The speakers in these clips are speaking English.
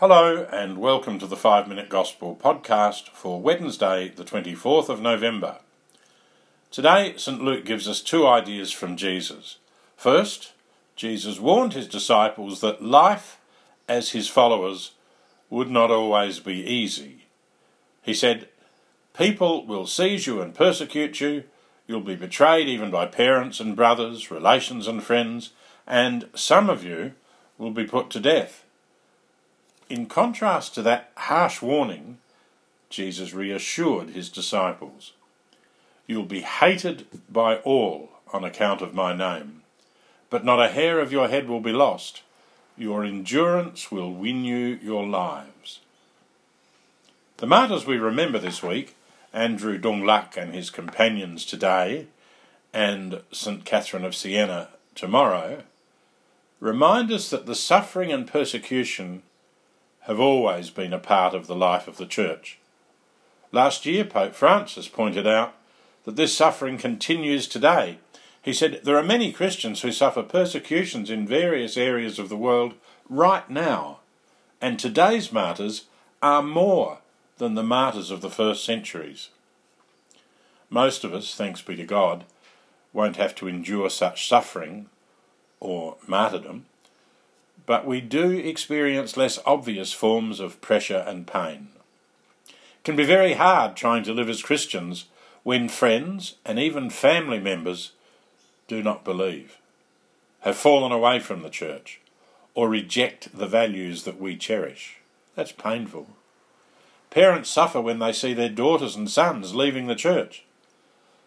Hello, and welcome to the 5 Minute Gospel podcast for Wednesday, the 24th of November. Today, St. Luke gives us two ideas from Jesus. First, Jesus warned his disciples that life as his followers would not always be easy. He said, People will seize you and persecute you, you'll be betrayed even by parents and brothers, relations and friends, and some of you will be put to death. In contrast to that harsh warning, Jesus reassured his disciples You'll be hated by all on account of my name, but not a hair of your head will be lost. Your endurance will win you your lives. The martyrs we remember this week, Andrew Dung Lac and his companions today, and St. Catherine of Siena tomorrow, remind us that the suffering and persecution have always been a part of the life of the Church. Last year, Pope Francis pointed out that this suffering continues today. He said there are many Christians who suffer persecutions in various areas of the world right now, and today's martyrs are more than the martyrs of the first centuries. Most of us, thanks be to God, won't have to endure such suffering or martyrdom but we do experience less obvious forms of pressure and pain. It can be very hard trying to live as Christians when friends and even family members do not believe, have fallen away from the church, or reject the values that we cherish. That's painful. Parents suffer when they see their daughters and sons leaving the church.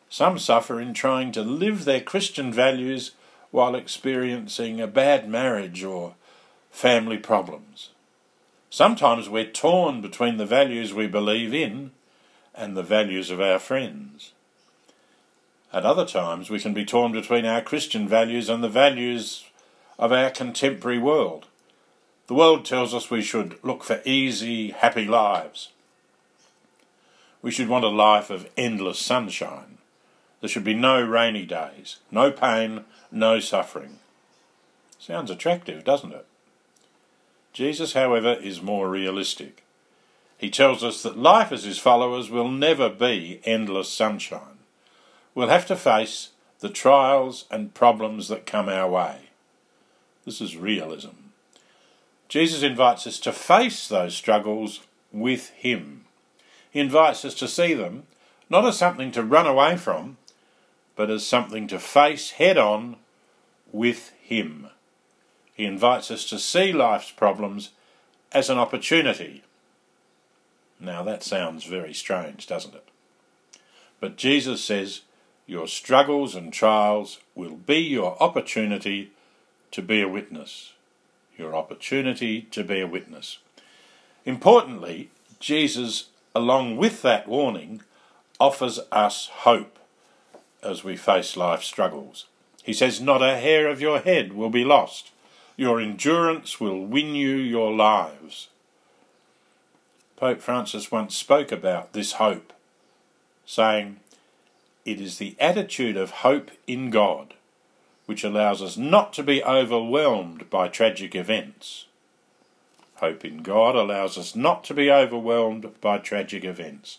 Some suffer in trying to live their Christian values while experiencing a bad marriage or family problems. Sometimes we're torn between the values we believe in and the values of our friends. At other times, we can be torn between our Christian values and the values of our contemporary world. The world tells us we should look for easy, happy lives. We should want a life of endless sunshine. There should be no rainy days, no pain, no suffering. Sounds attractive, doesn't it? Jesus, however, is more realistic. He tells us that life as his followers will never be endless sunshine. We'll have to face the trials and problems that come our way. This is realism. Jesus invites us to face those struggles with him. He invites us to see them not as something to run away from, but as something to face head on with him. He invites us to see life's problems as an opportunity. Now that sounds very strange, doesn't it? But Jesus says, Your struggles and trials will be your opportunity to be a witness. Your opportunity to be a witness. Importantly, Jesus, along with that warning, offers us hope as we face life's struggles. He says, Not a hair of your head will be lost. Your endurance will win you your lives. Pope Francis once spoke about this hope, saying, It is the attitude of hope in God which allows us not to be overwhelmed by tragic events. Hope in God allows us not to be overwhelmed by tragic events.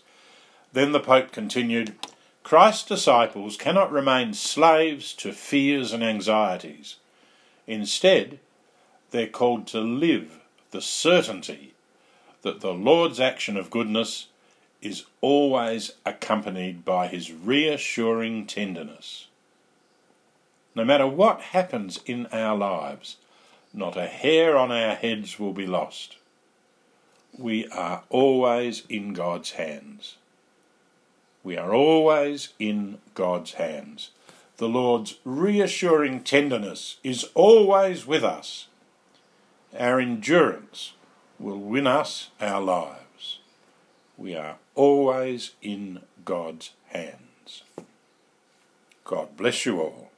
Then the Pope continued, Christ's disciples cannot remain slaves to fears and anxieties. Instead, they're called to live the certainty that the Lord's action of goodness is always accompanied by his reassuring tenderness. No matter what happens in our lives, not a hair on our heads will be lost. We are always in God's hands. We are always in God's hands. The Lord's reassuring tenderness is always with us our endurance will win us our lives. We are always in God's hands. God bless you all.